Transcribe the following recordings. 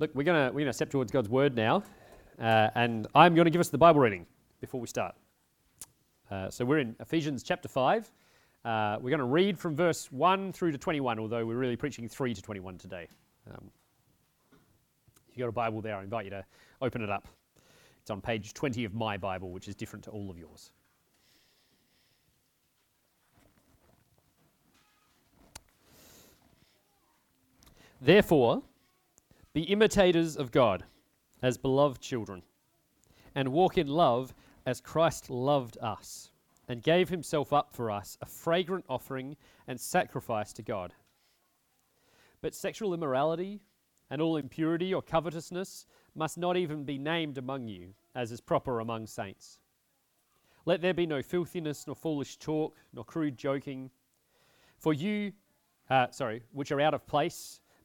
Look, we're going we're gonna step towards God's Word now, uh, and I'm going to give us the Bible reading before we start. Uh, so we're in Ephesians chapter 5. Uh, we're going to read from verse 1 through to 21, although we're really preaching 3 to 21 today. Um, if you've got a Bible there, I invite you to open it up. It's on page 20 of my Bible, which is different to all of yours. Therefore, be imitators of God as beloved children, and walk in love as Christ loved us, and gave himself up for us, a fragrant offering and sacrifice to God. But sexual immorality and all impurity or covetousness must not even be named among you, as is proper among saints. Let there be no filthiness, nor foolish talk, nor crude joking, for you, uh, sorry, which are out of place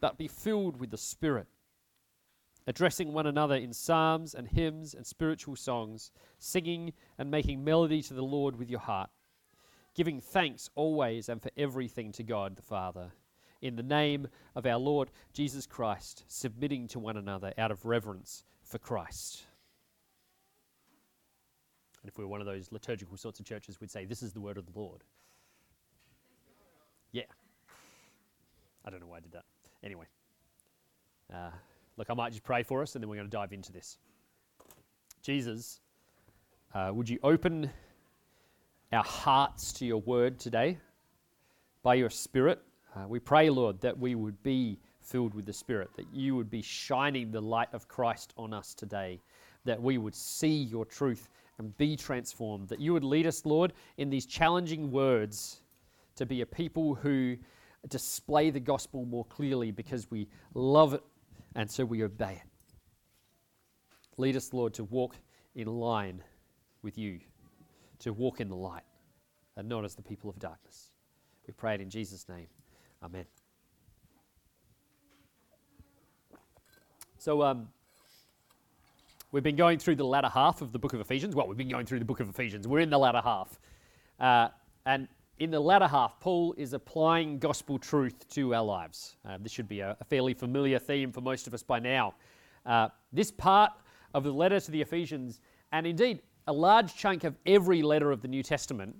but be filled with the Spirit addressing one another in psalms and hymns and spiritual songs, singing and making melody to the Lord with your heart, giving thanks always and for everything to God the Father, in the name of our Lord Jesus Christ, submitting to one another out of reverence for Christ. And if we were one of those liturgical sorts of churches, we'd say, This is the word of the Lord. Yeah. I don't know why I did that. Anyway. Uh, Look, I might just pray for us and then we're going to dive into this. Jesus, uh, would you open our hearts to your word today by your Spirit? Uh, we pray, Lord, that we would be filled with the Spirit, that you would be shining the light of Christ on us today, that we would see your truth and be transformed, that you would lead us, Lord, in these challenging words to be a people who display the gospel more clearly because we love it and so we obey it. Lead us, Lord, to walk in line with you, to walk in the light, and not as the people of darkness. We pray it in Jesus' name. Amen. So, um, we've been going through the latter half of the book of Ephesians. Well, we've been going through the book of Ephesians. We're in the latter half. Uh, and in the latter half, Paul is applying gospel truth to our lives. Uh, this should be a, fairly familiar theme for most of us by now. Uh, this part of the letter to the Ephesians, and indeed a large chunk of every letter of the New Testament,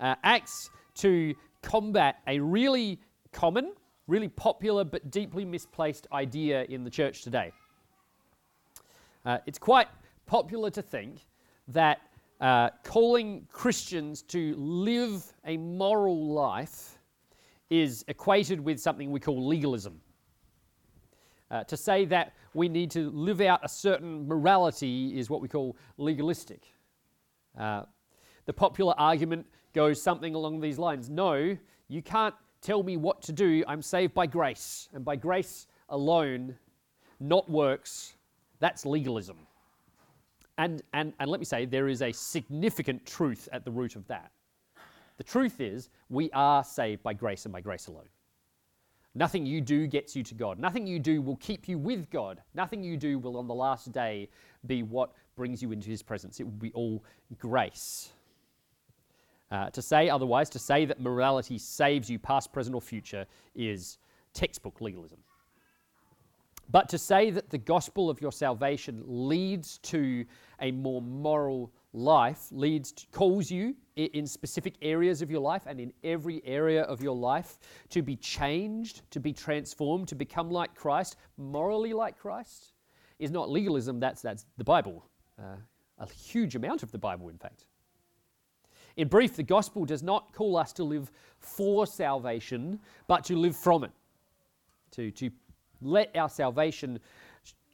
uh, acts to combat a really common, really popular, but deeply misplaced idea in the church today. Uh, it's quite popular to think that uh, calling Christians to live a moral life is equated with something we call legalism. Uh, to say that we need to live out a certain morality is what we call legalistic. Uh, the popular argument goes something along these lines No, you can't tell me what to do. I'm saved by grace, and by grace alone, not works. That's legalism. And, and, and let me say, there is a significant truth at the root of that. The truth is, we are saved by grace and by grace alone. Nothing you do gets you to God. Nothing you do will keep you with God. Nothing you do will, on the last day, be what brings you into His presence. It will be all grace. Uh, to say otherwise, to say that morality saves you, past, present, or future, is textbook legalism. But to say that the gospel of your salvation leads to a more moral life, leads to, calls you in specific areas of your life and in every area of your life to be changed, to be transformed, to become like Christ, morally like Christ, is not legalism, that's, that's the Bible. Uh, a huge amount of the Bible, in fact. In brief, the gospel does not call us to live for salvation, but to live from it, to, to let our salvation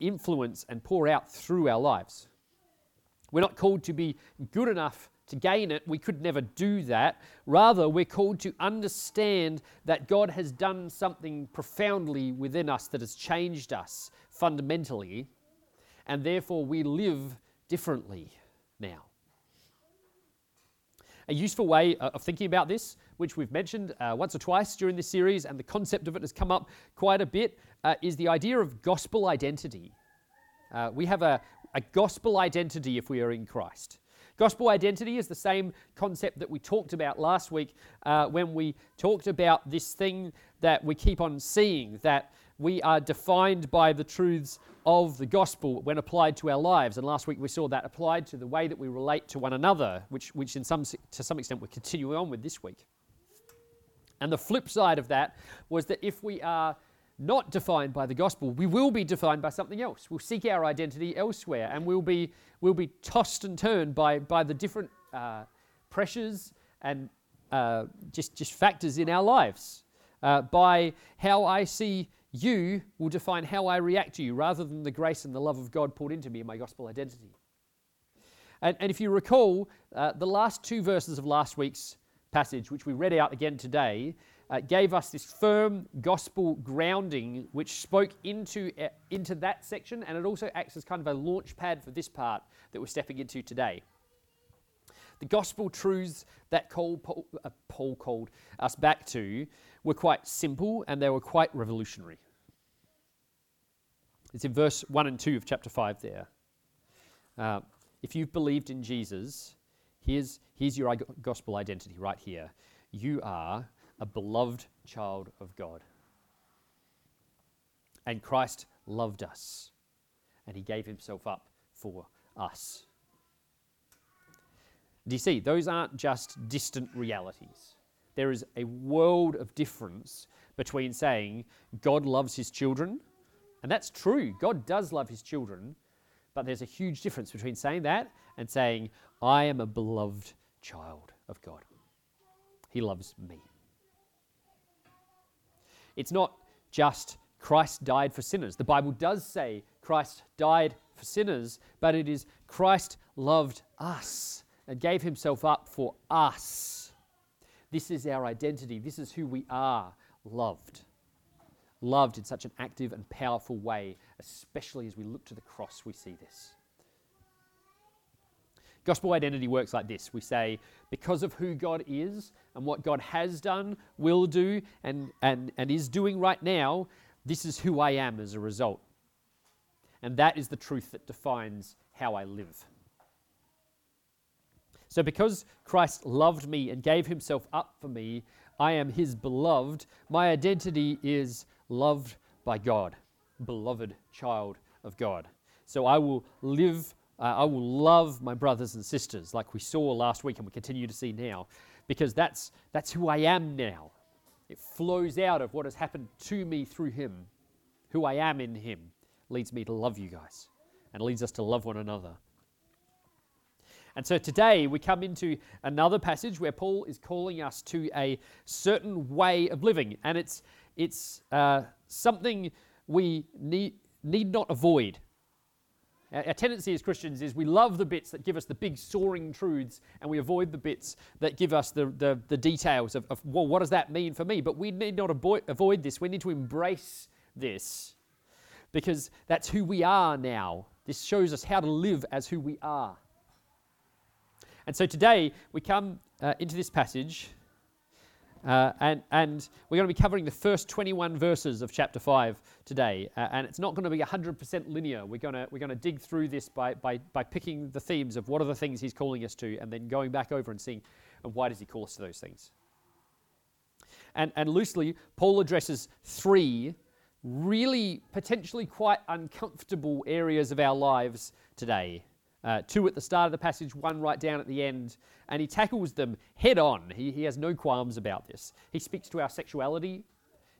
influence and pour out through our lives. We're not called to be good enough to gain it. We could never do that. Rather, we're called to understand that God has done something profoundly within us that has changed us fundamentally, and therefore we live differently now. A useful way uh, of thinking about this, which we've mentioned uh, once or twice during this series, and the concept of it has come up quite a bit, uh, is the idea of gospel identity. Uh, we have a, a gospel identity if we are in Christ. Gospel identity is the same concept that we talked about last week uh, when we talked about this thing that we keep on seeing, that we are defined by the truths of the gospel when applied to our lives. And last week we saw that applied to the way that we relate to one another, which, which in some, to some extent we're continuing on with this week. And the flip side of that was that if we are not defined by the gospel, we will be defined by something else. We'll seek our identity elsewhere and we'll be, we'll be tossed and turned by, by the different uh, pressures and uh, just, just factors in our lives. Uh, by how I see you will define how I react to you rather than the grace and the love of God poured into me in my gospel identity. And, and if you recall, uh, the last two verses of last week's passage, which we read out again today, uh, gave us this firm gospel grounding which spoke into, uh, into that section, and it also acts as kind of a launch pad for this part that we're stepping into today. The gospel truths that Paul, uh, Paul called us back to were quite simple and they were quite revolutionary. It's in verse 1 and 2 of chapter 5 there. Uh, if you've believed in Jesus, here's, here's your gospel identity right here. You are a beloved child of God. And Christ loved us, and he gave himself up for us. Do you see? Those aren't just distant realities. There is a world of difference between saying God loves his children, and that's true. God does love his children, but there's a huge difference between saying that and saying, I am a beloved child of God. He loves me. It's not just Christ died for sinners. The Bible does say Christ died for sinners, but it is Christ loved us and gave himself up for us. This is our identity. This is who we are loved. Loved in such an active and powerful way, especially as we look to the cross, we see this. Gospel identity works like this we say, because of who God is and what God has done, will do, and, and, and is doing right now, this is who I am as a result. And that is the truth that defines how I live. So, because Christ loved me and gave himself up for me, I am his beloved. My identity is loved by God, beloved child of God. So, I will live uh, I will love my brothers and sisters, like we saw last week and we continue to see now, because that's, that's who I am now. It flows out of what has happened to me through Him. Who I am in Him leads me to love you guys and leads us to love one another. And so today we come into another passage where Paul is calling us to a certain way of living, and it's, it's uh, something we need, need not avoid our tendency as Christians is we love the bits that give us the big soaring truths and we avoid the bits that give us the, the, the details of, of, well, what does that mean for me? But we need not avoid, avoid this. We need to embrace this because that's who we are now. This shows us how to live as who we are. And so today we come uh, into this passage Uh, and, and we're going to be covering the first 21 verses of chapter 5 today. Uh, and it's not going to be 100% linear. We're going to, we're going to dig through this by, by, by picking the themes of what are the things he's calling us to, and then going back over and seeing and why does he call us to those things. And, and loosely, Paul addresses three really potentially quite uncomfortable areas of our lives today. Uh, two at the start of the passage, one right down at the end, and he tackles them head on. He, he has no qualms about this. He speaks to our sexuality,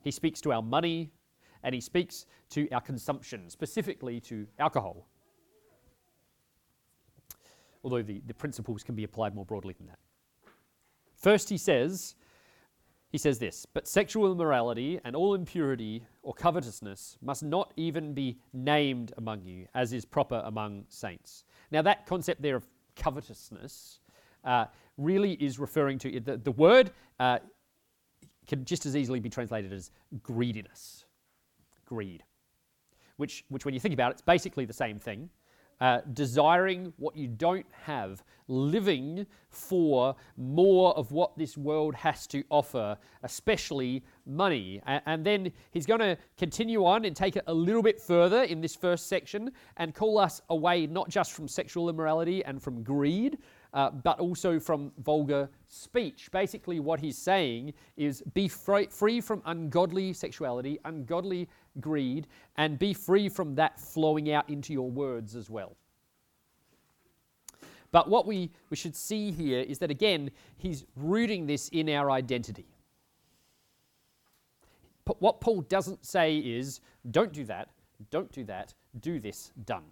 he speaks to our money, and he speaks to our consumption, specifically to alcohol. Although the, the principles can be applied more broadly than that. First, he says, he says this, but sexual immorality and all impurity or covetousness must not even be named among you, as is proper among saints. Now, that concept there of covetousness uh, really is referring to the, the word uh, can just as easily be translated as greediness. Greed. Which, which, when you think about it, it's basically the same thing. Uh, desiring what you don't have, living for more of what this world has to offer, especially money. And, and then he's going to continue on and take it a little bit further in this first section and call us away not just from sexual immorality and from greed, uh, but also from vulgar speech. Basically, what he's saying is be free, from ungodly sexuality, ungodly greed, and be free from that flowing out into your words as well. But what we, we should see here is that, again, he's rooting this in our identity. But what Paul doesn't say is, don't do that, don't do that, do this, done.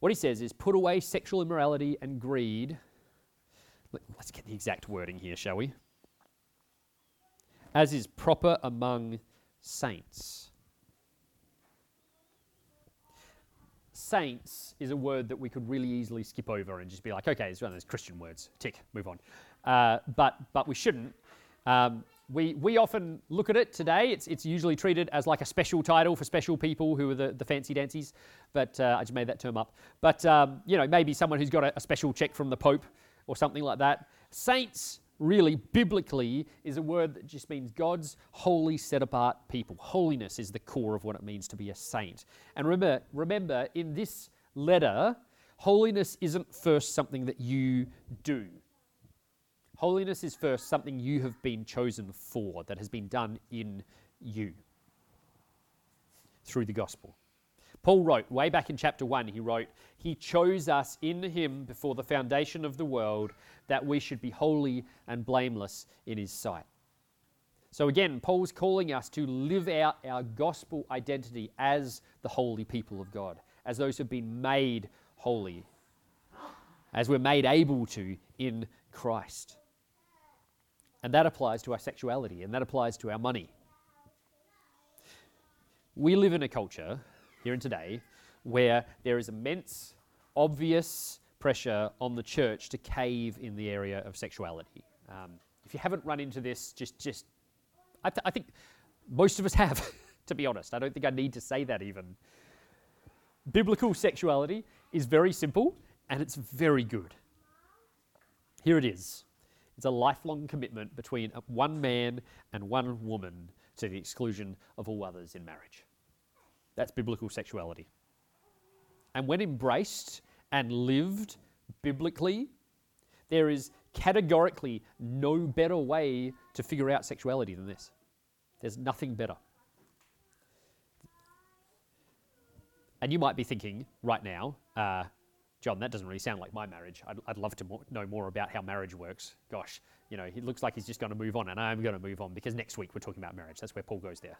What he says is put away sexual immorality and greed. Let's get the exact wording here, shall we? As is proper among saints. Saints is a word that we could really easily skip over and just be like, okay, it's one of those Christian words. Tick, move on. Uh, but, but we shouldn't. Um, we, we often look at it today. It's, it's usually treated as like a special title for special people who are the, the fancy dancies. But uh, I just made that term up. But, um, you know, maybe someone who's got a, a special check from the Pope or something like that. Saints, really, biblically, is a word that just means God's holy, set apart people. Holiness is the core of what it means to be a saint. And remember, remember in this letter, holiness isn't first something that you do. Holiness is first something you have been chosen for, that has been done in you through the gospel. Paul wrote, way back in chapter 1, he wrote, He chose us in Him before the foundation of the world that we should be holy and blameless in His sight. So again, Paul's calling us to live out our gospel identity as the holy people of God, as those who have been made holy, as we're made able to in Christ. And that applies to our sexuality and that applies to our money. We live in a culture here and today where there is immense, obvious pressure on the church to cave in the area of sexuality. Um, if you haven't run into this, just, just I, th- I think most of us have, to be honest. I don't think I need to say that even. Biblical sexuality is very simple and it's very good. Here it is it's a lifelong commitment between one man and one woman to the exclusion of all others in marriage. That's biblical sexuality. And when embraced and lived biblically, there is categorically no better way to figure out sexuality than this. There's nothing better. And you might be thinking right now, uh, John, that doesn't really sound like my marriage. I'd, I'd love to mo- know more about how marriage works. Gosh, you know, it looks like he's just going to move on, and I'm going to move on because next week we're talking about marriage. That's where Paul goes there.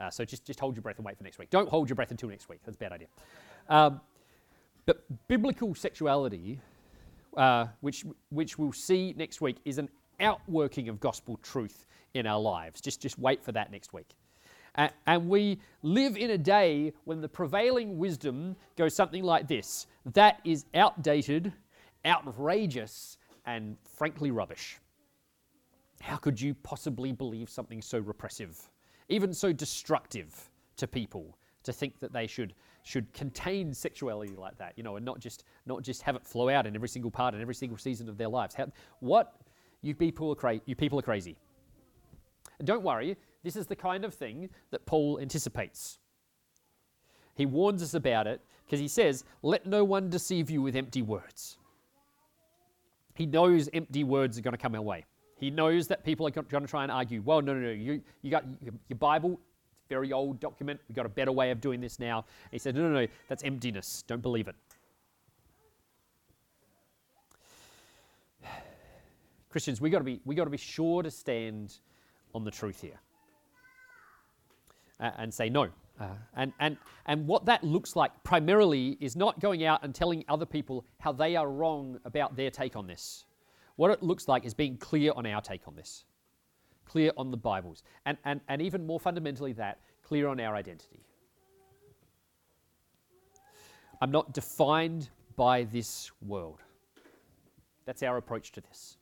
Uh, so just, just hold your breath and wait for next week. Don't hold your breath until next week. That's a bad idea. Um, but biblical sexuality, uh, which, which we'll see next week, is an outworking of gospel truth in our lives. Just, just wait for that next week. And we live in a day when the prevailing wisdom goes something like this that is outdated, outrageous, and frankly rubbish. How could you possibly believe something so repressive, even so destructive to people, to think that they should, should contain sexuality like that, you know, and not just, not just have it flow out in every single part and every single season of their lives? How, what, you people are, cra- you people are crazy. And don't worry, this is the kind of thing that Paul anticipates. He warns us about it because he says, Let no one deceive you with empty words. He knows empty words are going to come our way. He knows that people are going to try and argue, well, no, no, no, you, you got your Bible, it's a very old document. We've got a better way of doing this now. He said, no, no, no, that's emptiness. Don't believe it. Christians, we got to be we got to be sure to stand on the truth here uh, and say no. Uh, and, and, and what that looks like primarily is not going out and telling other people how they are wrong about their take on this. What it looks like is being clear on our take on this, clear on the Bibles, and, and, and even more fundamentally, that clear on our identity. I'm not defined by this world. That's our approach to this.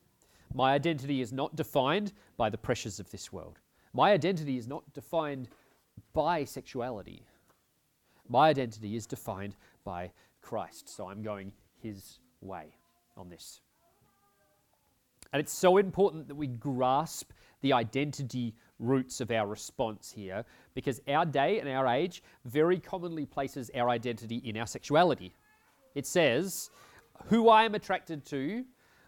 My identity is not defined by the pressures of this world. My identity is not defined by sexuality. My identity is defined by Christ. So I'm going his way on this. And it's so important that we grasp the identity roots of our response here because our day and our age very commonly places our identity in our sexuality. It says, who I am attracted to,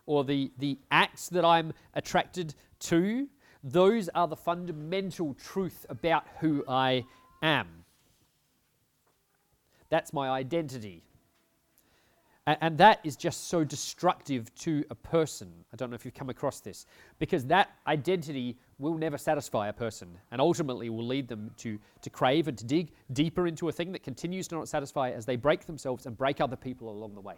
or the, the acts that I'm attracted to, those are the fundamental truth about who I am. That's my identity. And, and that is just so destructive to a person. I don't know if you've come across this, because that identity will never satisfy a person and ultimately will lead them to, to crave and to dig deeper into a thing that continues to not satisfy as they break themselves and break other people along the way.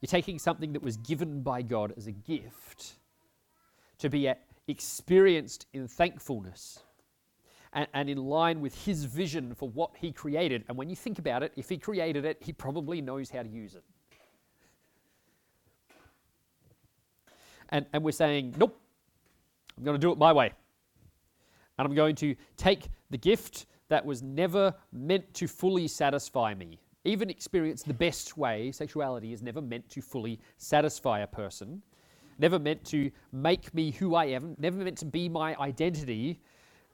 You're taking something that was given by God as a gift to be experienced in thankfulness and, and, in line with His vision for what He created. And when you think about it, if He created it, He probably knows how to use it. And, and we're saying, nope, I'm going to do it my way. And I'm going to take the gift that was never meant to fully satisfy me even experience the best way, sexuality is never meant to fully satisfy a person, never meant to make me who I am, never meant to be my identity,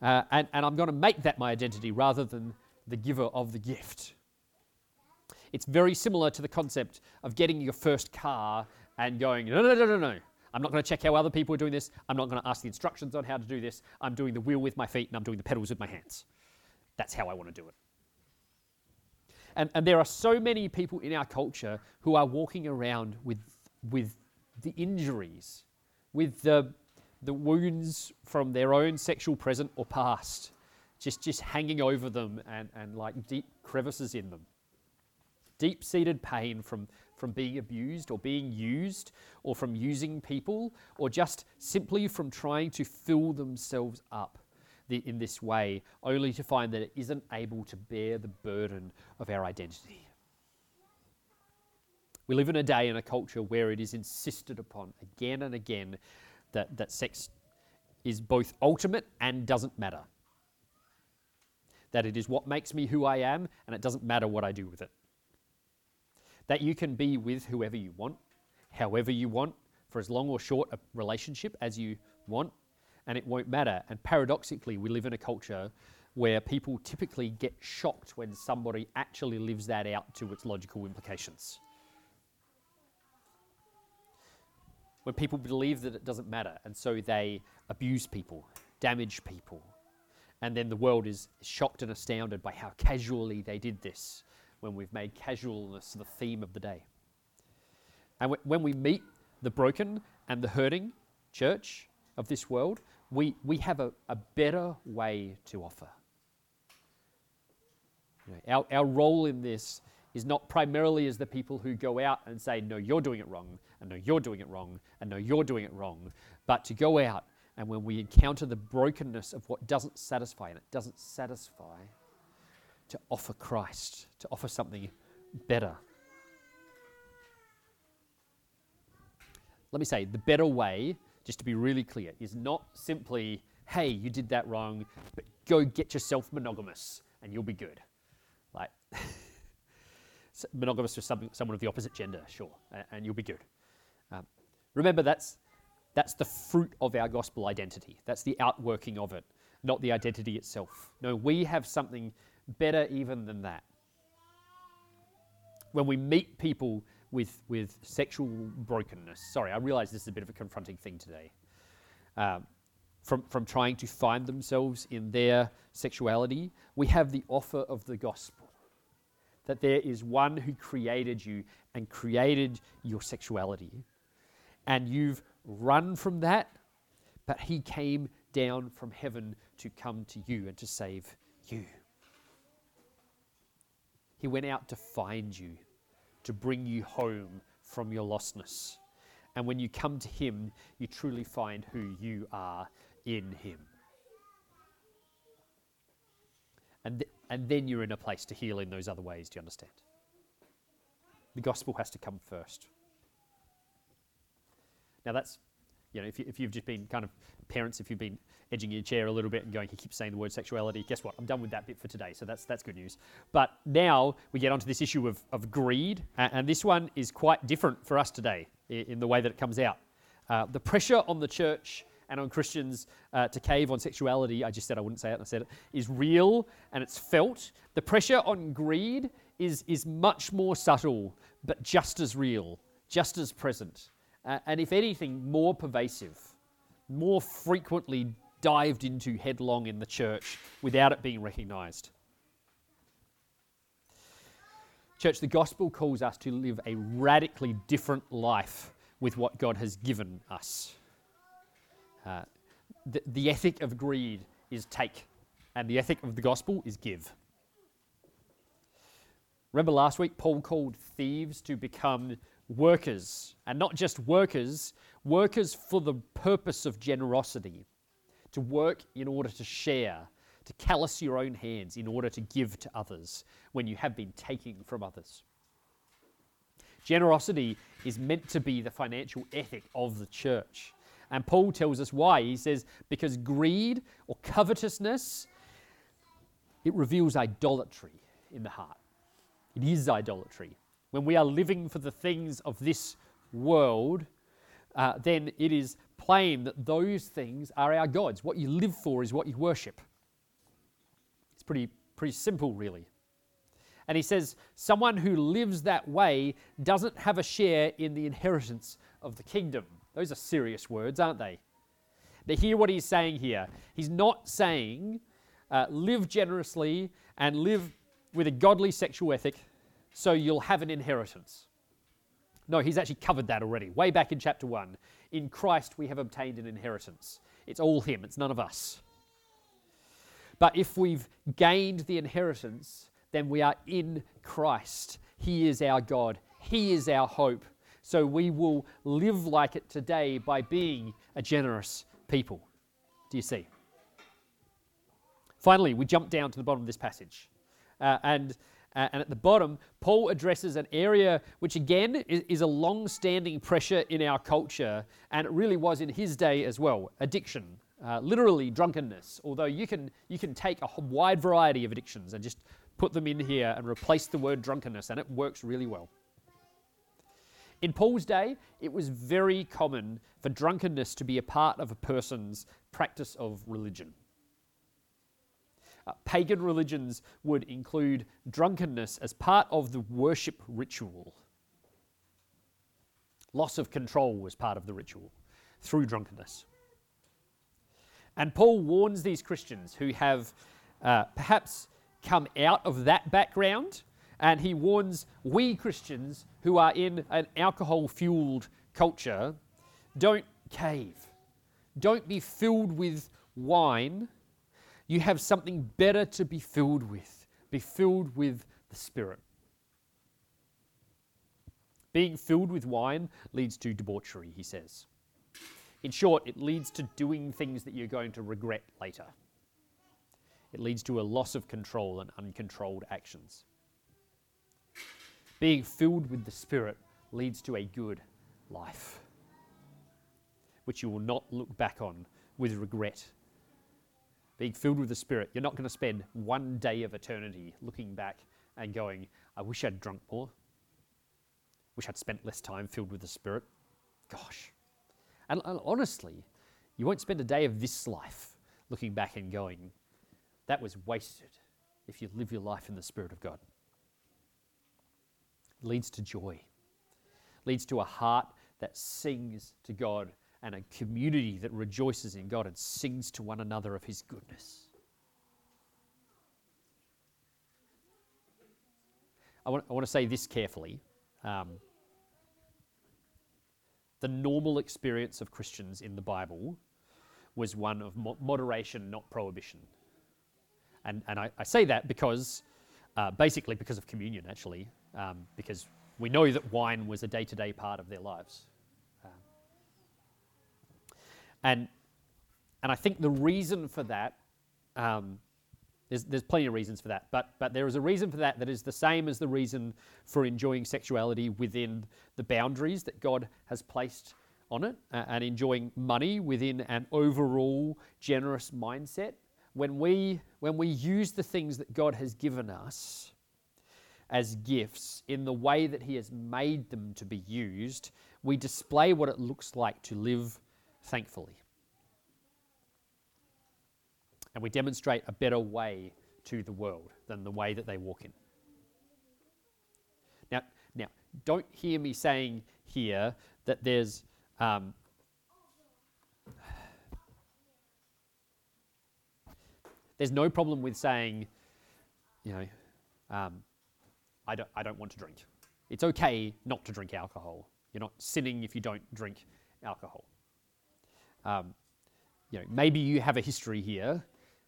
uh, and, and I'm going to make that my identity rather than the giver of the gift. It's very similar to the concept of getting your first car and going, no, no, no, no, no. I'm not going to check how other people are doing this. I'm not going to ask the instructions on how to do this. I'm doing the wheel with my feet and I'm doing the pedals with my hands. That's how I want to do it. And, and there are so many people in our culture who are walking around with, with the injuries, with the, the wounds from their own sexual present or past, just, just hanging over them and, and like deep crevices in them. Deep seated pain from, from being abused or being used or from using people or just simply from trying to fill themselves up the, in this way, only to find that it isn't able to bear the burden of our identity. We live in a day and a culture where it is insisted upon again and again that, that sex is both ultimate and doesn't matter. That it is what makes me who I am, and it doesn't matter what I do with it. That you can be with whoever you want, however you want, for as long or short a relationship as you want, and it won't matter. And paradoxically, we live in a culture where people typically get shocked when somebody actually lives that out to its logical implications. When people believe that it doesn't matter, and so they abuse people, damage people, and then the world is shocked and astounded by how casually they did this when we've made casualness the theme of the day. And when we meet the broken and the hurting church of this world, we, we have a, a better way to offer. You know, our, our role in this is not primarily as the people who go out and say, no, you're doing it wrong, and no, you're doing it wrong, and no, you're doing it wrong, but to go out and when we encounter the brokenness of what doesn't satisfy, and it doesn't satisfy, to offer Christ, to offer something better. Let me say, the better way just to be really clear, is not simply, hey, you did that wrong, but go get yourself monogamous and you'll be good. Like, monogamous with some, someone of the opposite gender, sure, and, and you'll be good. Um, Remember, that's, that's the fruit of our gospel identity. That's the outworking of it, not the identity itself. No, we have something better even than that. When we meet people with, with sexual brokenness, sorry, I realize this is a bit of a confronting thing today. Um, from, from trying to find themselves in their sexuality, we have the offer of the gospel that there is one who created you and created your sexuality. And you've run from that, but he came down from heaven to come to you and to save you. He went out to find you, to bring you home from your lostness. And when you come to him, you truly find who you are in him. And, th- and then you're in a place to heal in those other ways. Do you understand? The gospel has to come first. Now, that's, you know, if, you, if you've just been kind of parents, if you've been edging your chair a little bit and going, he keeps saying the word sexuality, guess what? I'm done with that bit for today. So that's, that's good news. But now we get onto this issue of, of greed. And, and this one is quite different for us today in, in the way that it comes out. Uh, the pressure on the church and on Christians uh, to cave on sexuality, I just said I wouldn't say it, and I said it, is real and it's felt. The pressure on greed is, is much more subtle, but just as real, just as present, uh, and if anything, more pervasive, more frequently dived into headlong in the church without it being recognized. Church, the gospel calls us to live a radically different life with what God has given us. Uh, the, the ethic of greed is take, and the ethic of the gospel is give. Remember last week, Paul called thieves to become workers, and not just workers, workers for the purpose of generosity, to work in order to share, to callous your own hands in order to give to others when you have been taking from others. Generosity is meant to be the financial ethic of the church. And Paul tells us why. He says, because greed or covetousness, it reveals idolatry in the heart. It is idolatry. When we are living for the things of this world, uh, then it is plain that those things are our gods. What you live for is what you worship. It's pretty, pretty simple, really. And he says, someone who lives that way doesn't have a share in the inheritance of the kingdom. Those are serious words, aren't they? Now, hear what he's saying here. He's not saying uh, live generously and live with a godly sexual ethic so you'll have an inheritance. No, he's actually covered that already, way back in chapter 1. In Christ, we have obtained an inheritance. It's all him, it's none of us. But if we've gained the inheritance, then we are in Christ. He is our God, He is our hope. So we will live like it today by being a generous people. Do you see? Finally, we jump down to the bottom of this passage. Uh, and, uh, and at the bottom, Paul addresses an area which, again, is, is a long standing pressure in our culture, and it really was in his day as well addiction. Uh, literally drunkenness, although you can, you can take a wide variety of addictions and just put them in here and replace the word drunkenness, and it works really well. In Paul's day, it was very common for drunkenness to be a part of a person's practice of religion. Uh, pagan religions would include drunkenness as part of the worship ritual. Loss of control was part of the ritual through drunkenness. And Paul warns these Christians who have uh, perhaps come out of that background and he warns we Christians who are in an alcohol fueled culture don't cave. Don't be filled with wine. You have something better to be filled with. Be filled with the Spirit. Being filled with wine leads to debauchery, he says. In short, it leads to doing things that you're going to regret later. It leads to a loss of control and uncontrolled actions. Being filled with the Spirit leads to a good life, which you will not look back on with regret. Being filled with the Spirit, you're not going to spend one day of eternity looking back and going, I wish I'd drunk more. Wish I'd spent less time filled with the Spirit. Gosh, And, and honestly, you won't spend a day of this life looking back and going, that was wasted if you live your life in the Spirit of God. Leads to joy, leads to a heart that sings to God and a community that rejoices in God and sings to one another of His goodness. I want, I want to say this carefully. Um, the normal experience of Christians in the Bible was one of mo- moderation, not prohibition. And, and I, I say that because, uh, basically, because of communion, actually, um, because we know that wine was a day to day part of their lives. Um, and, and I think the reason for that, um, there's, there's plenty of reasons for that, but, but there is a reason for that that is the same as the reason for enjoying sexuality within the boundaries that God has placed on it uh, and enjoying money within an overall generous mindset. When we, when we use the things that God has given us as gifts in the way that He has made them to be used, we display what it looks like to live thankfully. And we demonstrate a better way to the world than the way that they walk in. Now, now don't hear me saying here that there's um, there's no problem with saying, you know, um, I, don't, I don't want to drink. It's okay not to drink alcohol. You're not sinning if you don't drink alcohol. Um, you know, maybe you have a history here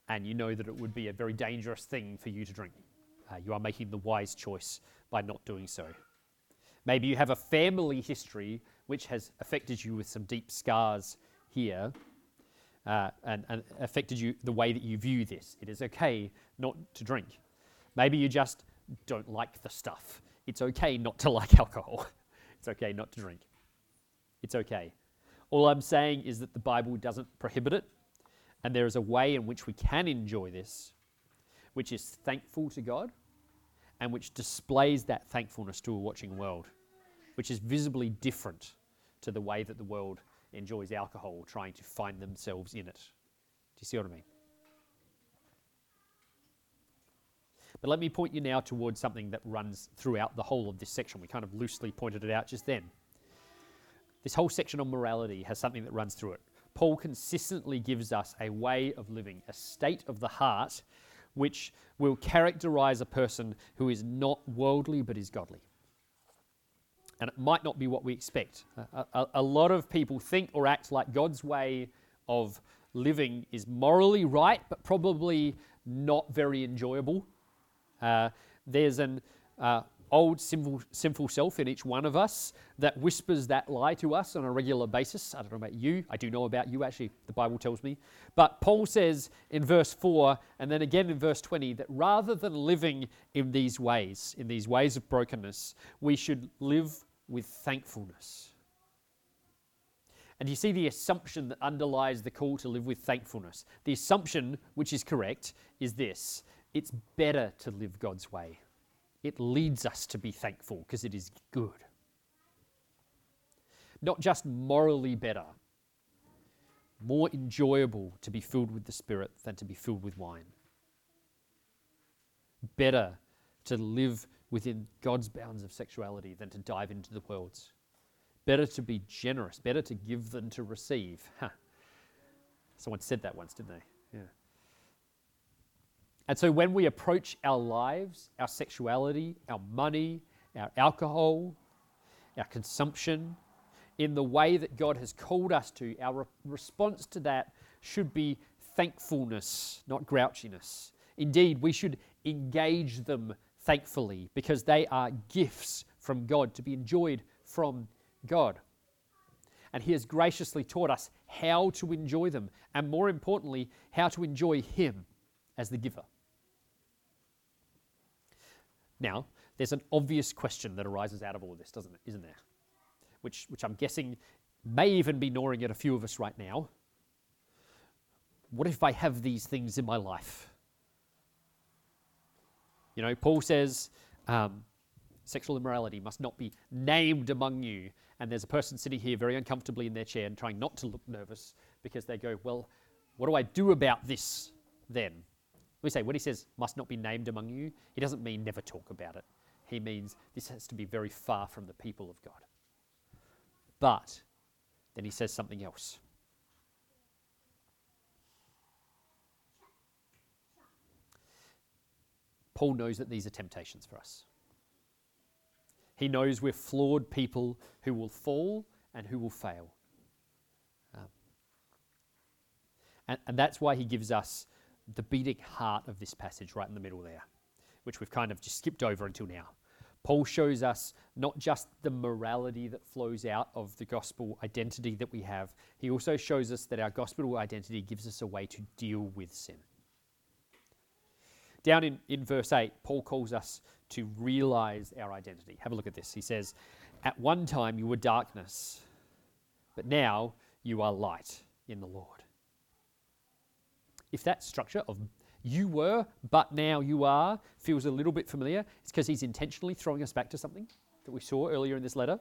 and you know that it would be a very dangerous thing for you to drink. Uh, you are making the wise choice by not doing so. Maybe you have a family history which has affected you with some deep scars here uh, and, and affected you the way that you view this. It is okay not to drink. Maybe you just don't like the stuff. It's okay not to like alcohol. It's okay not to drink. It's okay. All I'm saying is that the Bible doesn't prohibit it, and there is a way in which we can enjoy this, which is thankful to God and which displays that thankfulness to a watching world, which is visibly different to the way that the world enjoys alcohol, trying to find themselves in it. Do you see what I mean? But let me point you now towards something that runs throughout the whole of this section. We kind of loosely pointed it out just then. This whole section on morality has something that runs through it. Paul consistently gives us a way of living, a state of the heart which will characterize a person who is not worldly but is godly. And it might not be what we expect. A, a, a, lot of people think or act like God's way of living is morally right, but probably not very enjoyable. Uh, there's an uh, old sinful, sinful self in each one of us that whispers that lie to us on a regular basis. I don't know about you. I do know about you, actually, the Bible tells me. But Paul says in verse 4 and then again in verse 20 that rather than living in these ways, in these ways of brokenness, we should live with thankfulness. And you see the assumption that underlies the call to live with thankfulness. The assumption, which is correct, is this it's better to live God's way it leads us to be thankful because it is good. Not just morally better, more enjoyable to be filled with the Spirit than to be filled with wine. Better to live within God's bounds of sexuality than to dive into the world's. Better to be generous, better to give than to receive. Huh. Someone said that once, didn't they? And so when we approach our lives, our sexuality, our money, our alcohol, our consumption, in the way that God has called us to, our re- response to that should be thankfulness, not grouchiness. Indeed, we should engage them thankfully because they are gifts from God to be enjoyed from God. And He has graciously taught us how to enjoy them, and more importantly, how to enjoy Him as the giver. Now, there's an obvious question that arises out of all of this, doesn't it? Isn't there? Which, which I'm guessing may even be gnawing at a few of us right now. What if I have these things in my life? You know, Paul says, um, Sexual immorality must not be named among you. And there's a person sitting here very uncomfortably in their chair and trying not to look nervous because they go, Well, what do I do about this then? We say, when he says must not be named among you, he doesn't mean never talk about it. He means this has to be very far from the people of God. But then he says something else. Paul knows that these are temptations for us. He knows we're flawed people who will fall and who will fail. Um, and, and that's why he gives us the beating heart of this passage right in the middle there, which we've kind of just skipped over until now. Paul shows us not just the morality that flows out of the gospel identity that we have, he also shows us that our gospel identity gives us a way to deal with sin. Down in, in verse 8, Paul calls us to realize our identity. Have a look at this. He says, At one time you were darkness, but now you are light in the Lord. If that structure of you were, but now you are feels a little bit familiar, it's because he's intentionally throwing us back to something that we saw earlier in this letter.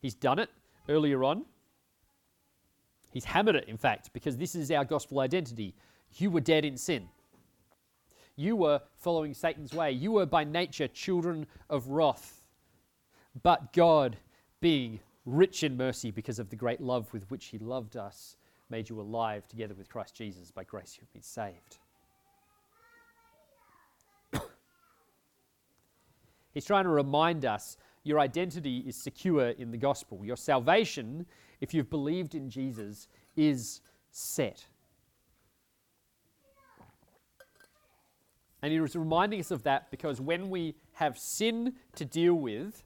He's done it earlier on. He's hammered it, in fact, because this is our gospel identity. You were dead in sin. You were following Satan's way. You were by nature children of wrath. But God, being rich in mercy because of the great love with which He loved us, made you alive together with Christ Jesus. By grace you've been saved. He's trying to remind us your identity is secure in the gospel. Your salvation, if you've believed in Jesus, is set. And he was reminding us of that because when we have sin to deal with,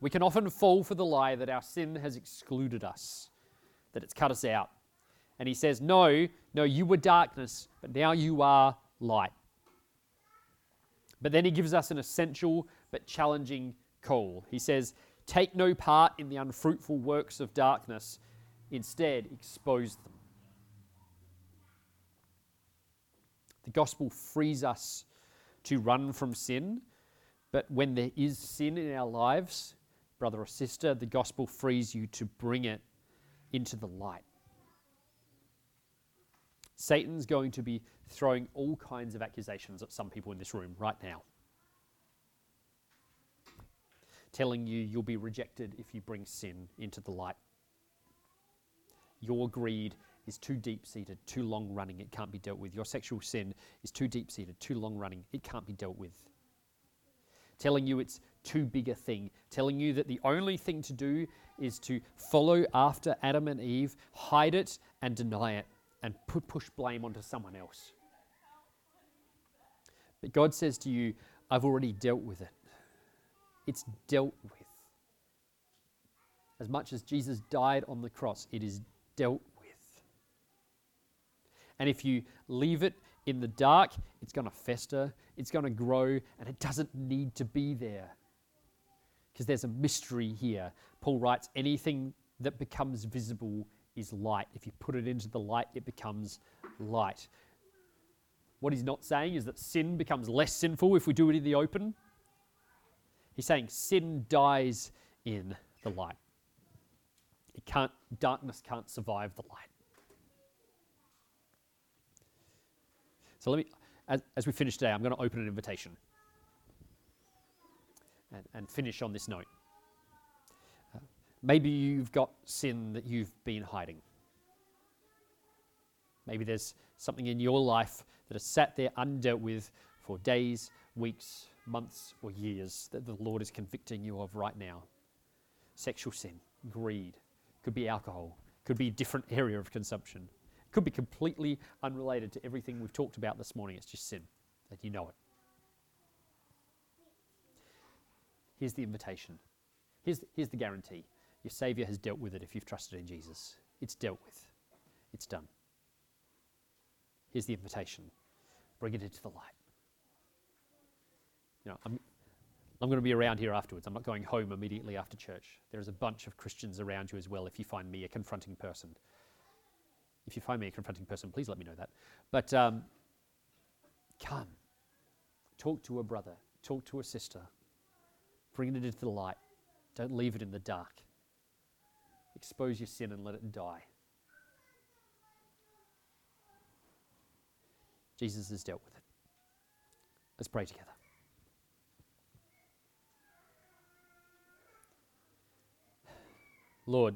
we can often fall for the lie that our sin has excluded us, that it's cut us out. And he says, No, no, you were darkness, but now you are light. But then he gives us an essential but challenging call. He says, Take no part in the unfruitful works of darkness, instead, expose them. The gospel frees us to run from sin, but when there is sin in our lives, brother or sister, the gospel frees you to bring it into the light. Satan's going to be throwing all kinds of accusations at some people in this room right now. Telling you you'll be rejected if you bring sin into the light. Your greed is too deep seated, too long running, it can't be dealt with. Your sexual sin is too deep seated, too long running, it can't be dealt with. Telling you it's too big a thing, telling you that the only thing to do is to follow after Adam and Eve, hide it, and deny it, and put, push blame onto someone else. But God says to you, I've already dealt with it. It's dealt with. As much as Jesus died on the cross, it is dealt with. And if you leave it in the dark, it's going to fester, it's going to grow, and it doesn't need to be there. Because there's a mystery here. Paul writes anything that becomes visible is light. If you put it into the light, it becomes light. What he's not saying is that sin becomes less sinful if we do it in the open. He's saying sin dies in the light. It can't, darkness can't survive the light. So let me, as, as we finish today, I'm going to open an invitation and, and finish on this note. Uh, maybe you've got sin that you've been hiding. Maybe there's something in your life that has sat there undealt with for days, weeks, months, or years that the Lord is convicting you of right now. Sexual sin, greed, could be alcohol, could be a different area of consumption, could be completely unrelated to everything we've talked about this morning. It's just sin, and you know it. Here's the invitation. Here's here's the guarantee. Your Savior has dealt with it if you've trusted in Jesus. It's dealt with. It's done. Here's the invitation bring it into the light. You know, I'm, I'm going to be around here afterwards. I'm not going home immediately after church. There's a bunch of Christians around you as well if you find me a confronting person. If you find me a confronting person, please let me know that. But um, come, talk to a brother, talk to a sister. Bring it into the light. Don't leave it in the dark. Expose your sin and let it die. Jesus has dealt with it. Let's pray together. Lord,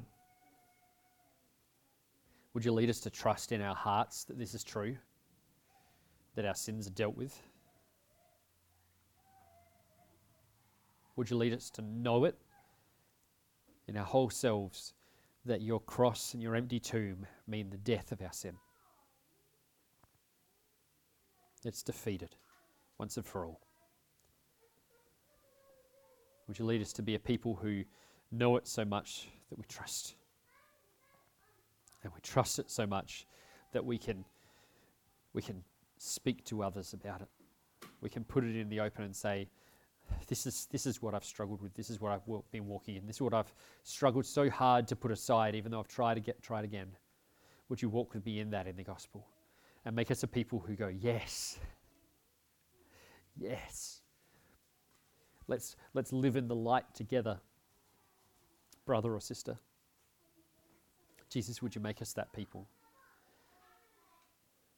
would you lead us to trust in our hearts that this is true, that our sins are dealt with? Would you lead us to know it in our whole selves that your cross and your empty tomb mean the death of our sin? It's defeated once and for all. Would you lead us to be a people who know it so much that we trust? And we trust it so much that we can, we can speak to others about it. We can put it in the open and say, this is, this is what I've struggled with. This is what I've been walking in. This is what I've struggled so hard to put aside, even though I've tried to get tried again. Would you walk with me in that in the gospel? And make us a people who go, Yes. Yes. Let's, let's live in the light together, brother or sister. Jesus, would you make us that people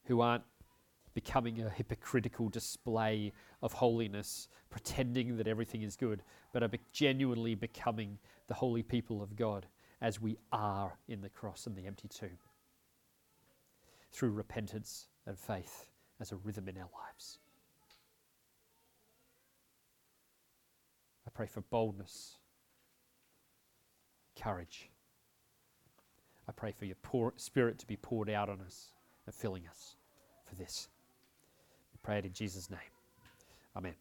who aren't becoming a hypocritical display of holiness, pretending that everything is good, but are genuinely becoming the holy people of God as we are in the cross and the empty tomb through repentance and faith as a rhythm in our lives. I pray for boldness, courage I pray for your pour, spirit to be poured out on us and filling us for this. Pray it in Jesus' name. Amen.